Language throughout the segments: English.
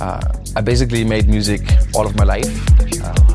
Uh, I basically made music all of my life.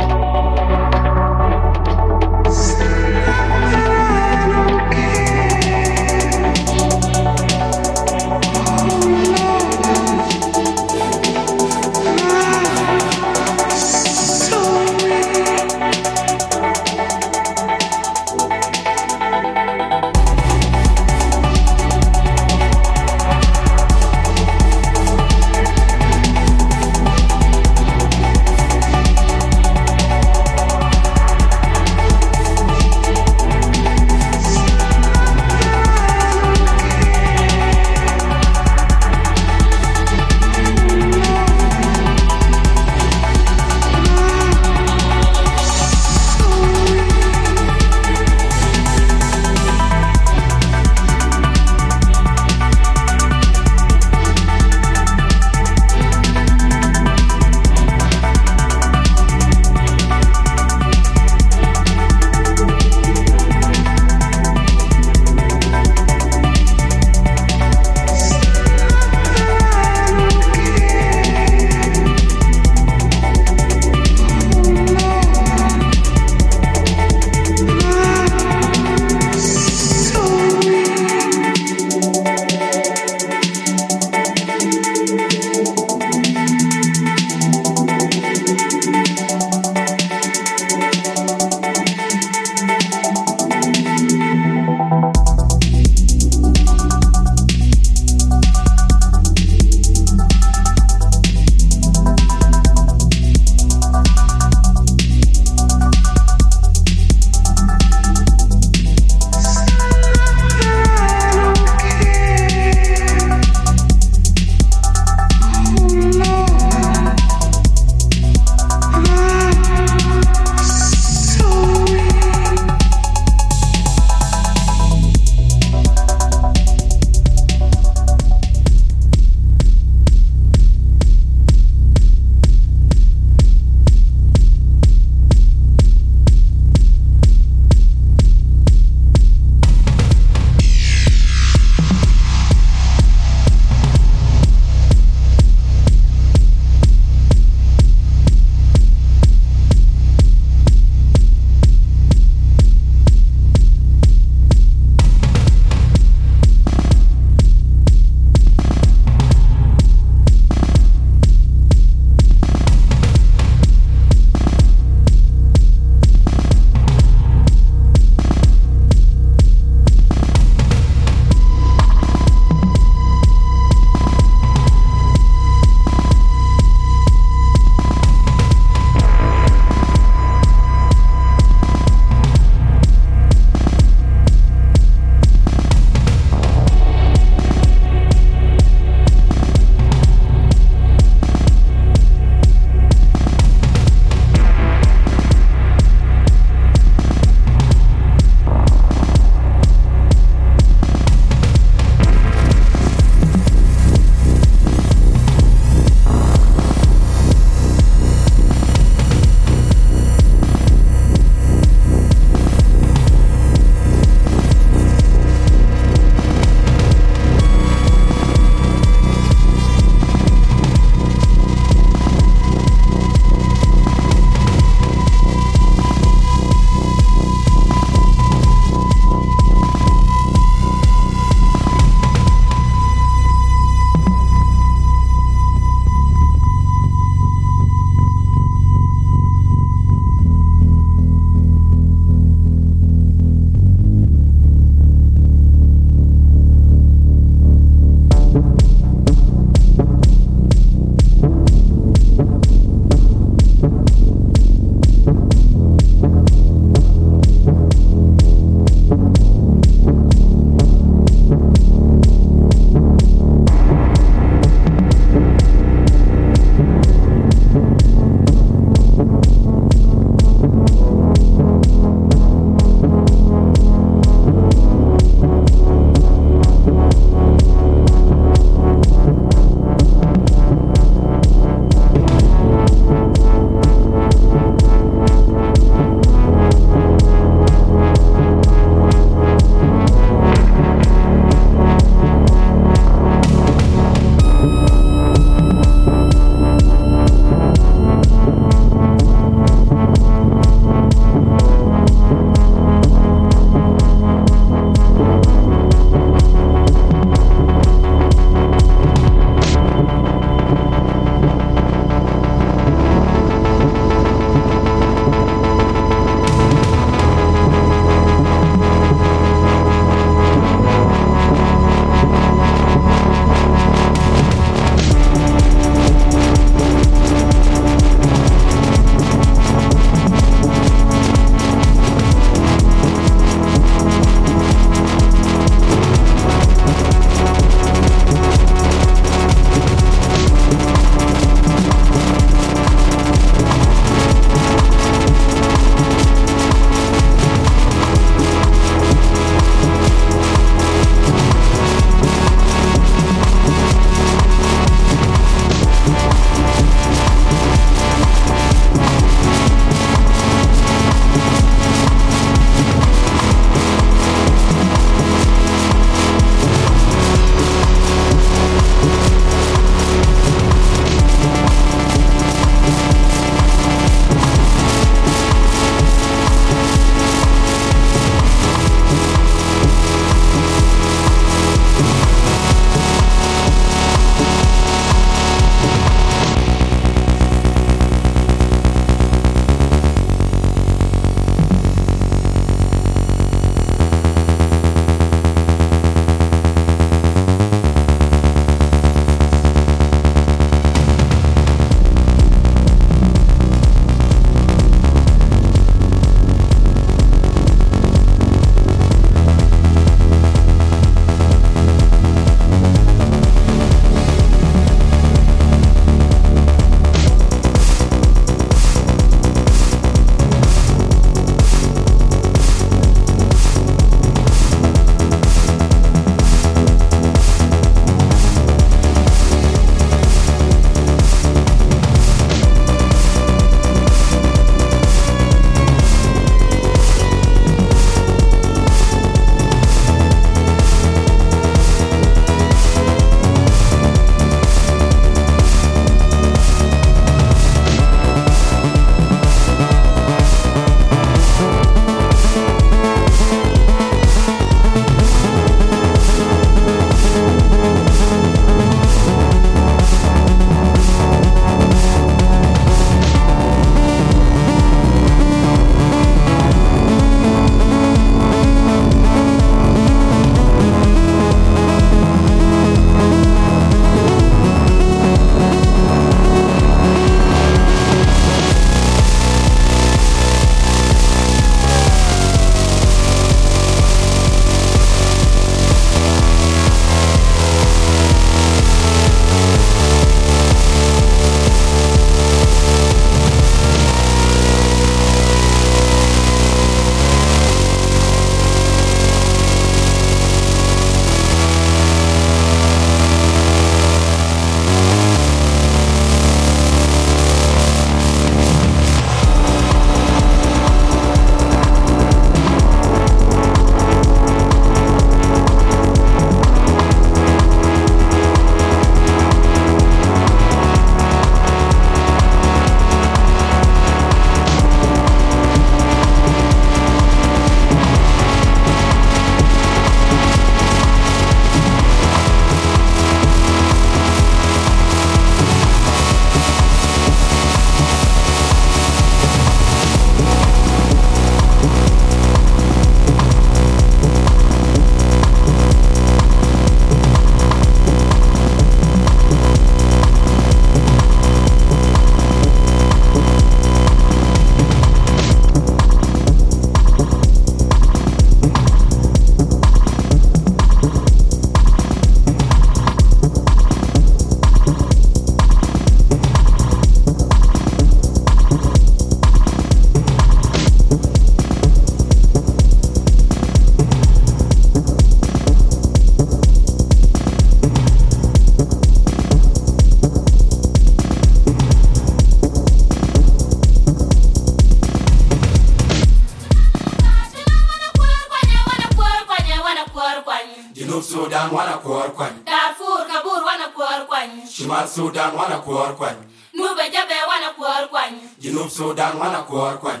lá na Corcoran.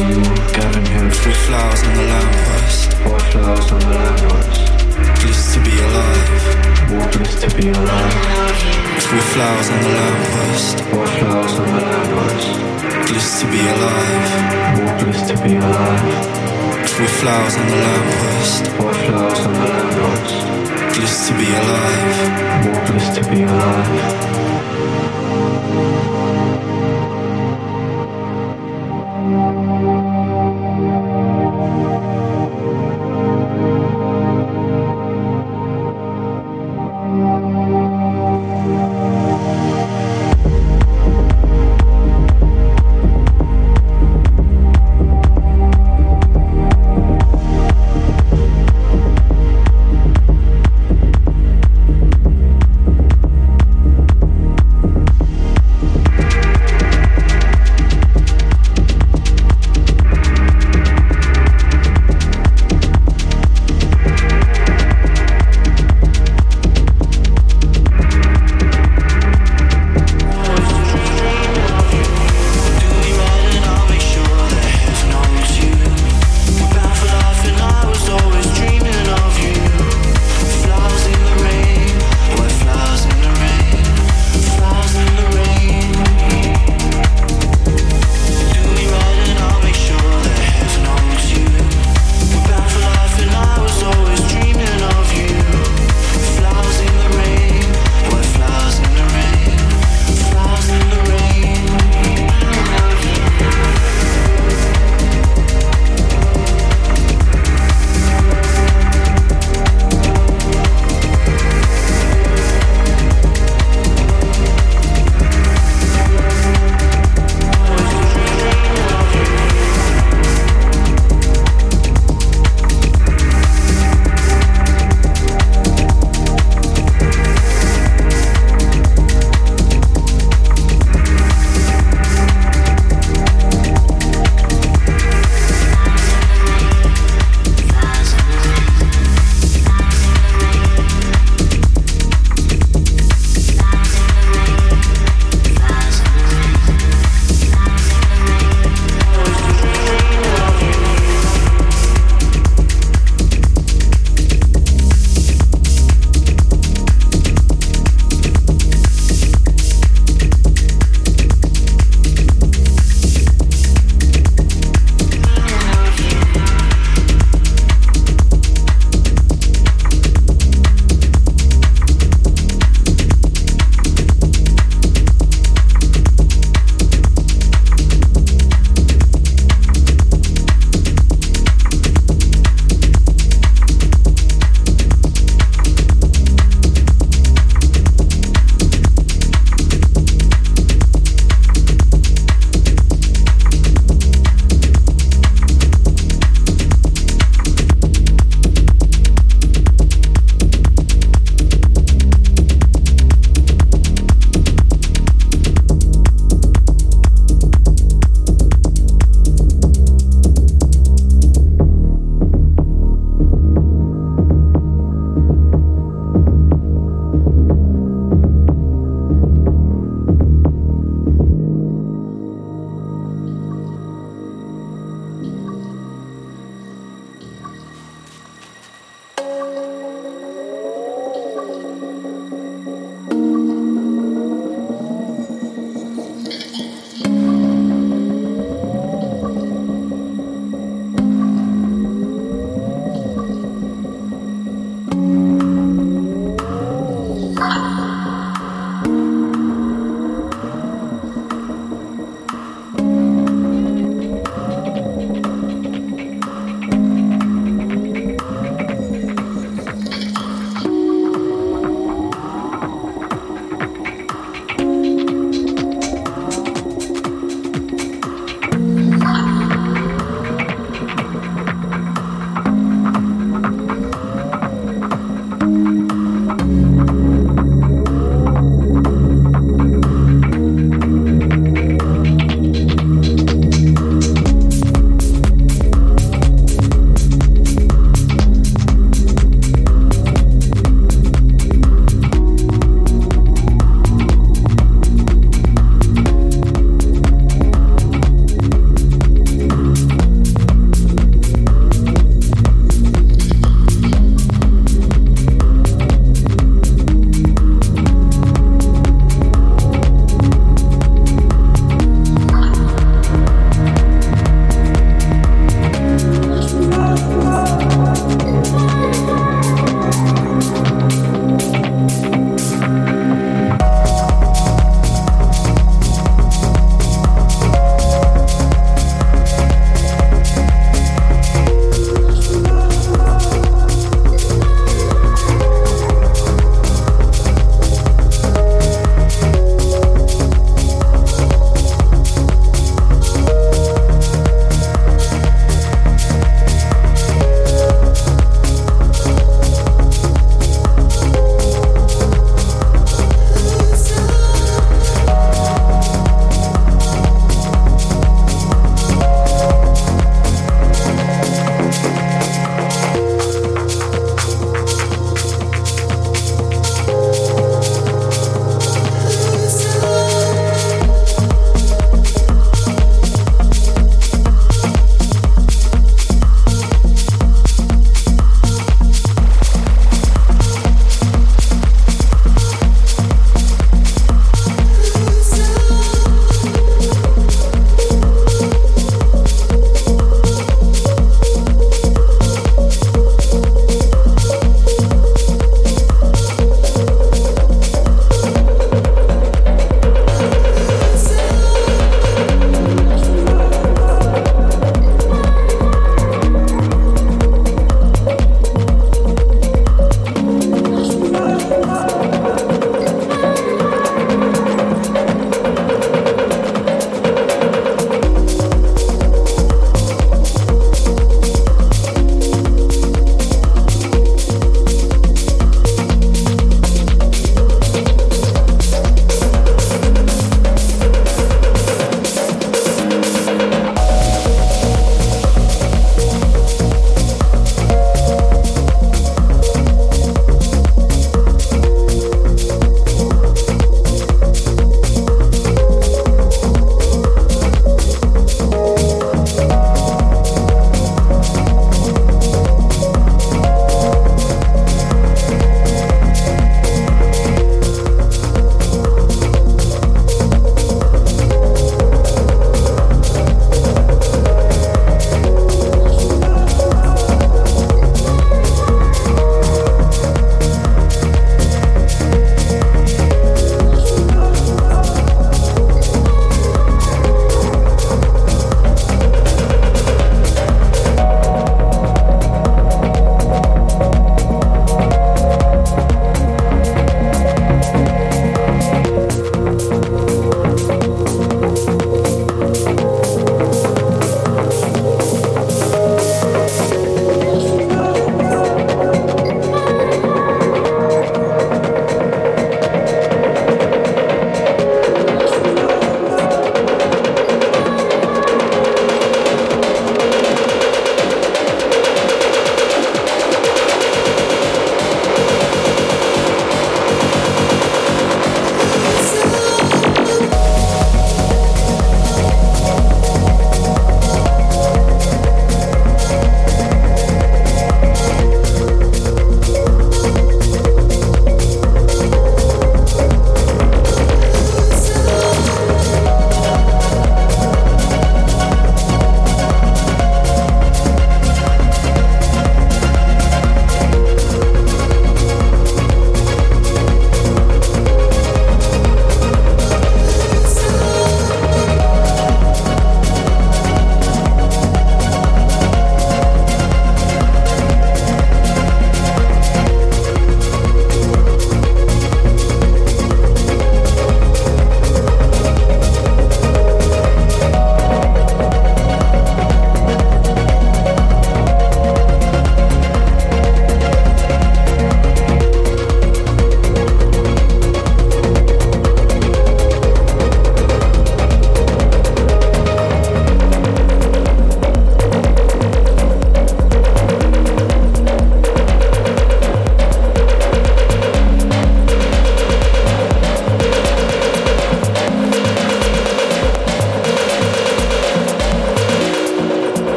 Gavin flowers on the lamppost. Four flowers on the lamppost. Bliss to be alive. Bliss to be alive. Three flowers on the lamppost. Four flowers on the lamppost. Bliss to be alive. Bliss to be alive. Three flowers on the lamppost. Four flowers on the lamppost. Bliss to be alive. Bliss to be alive.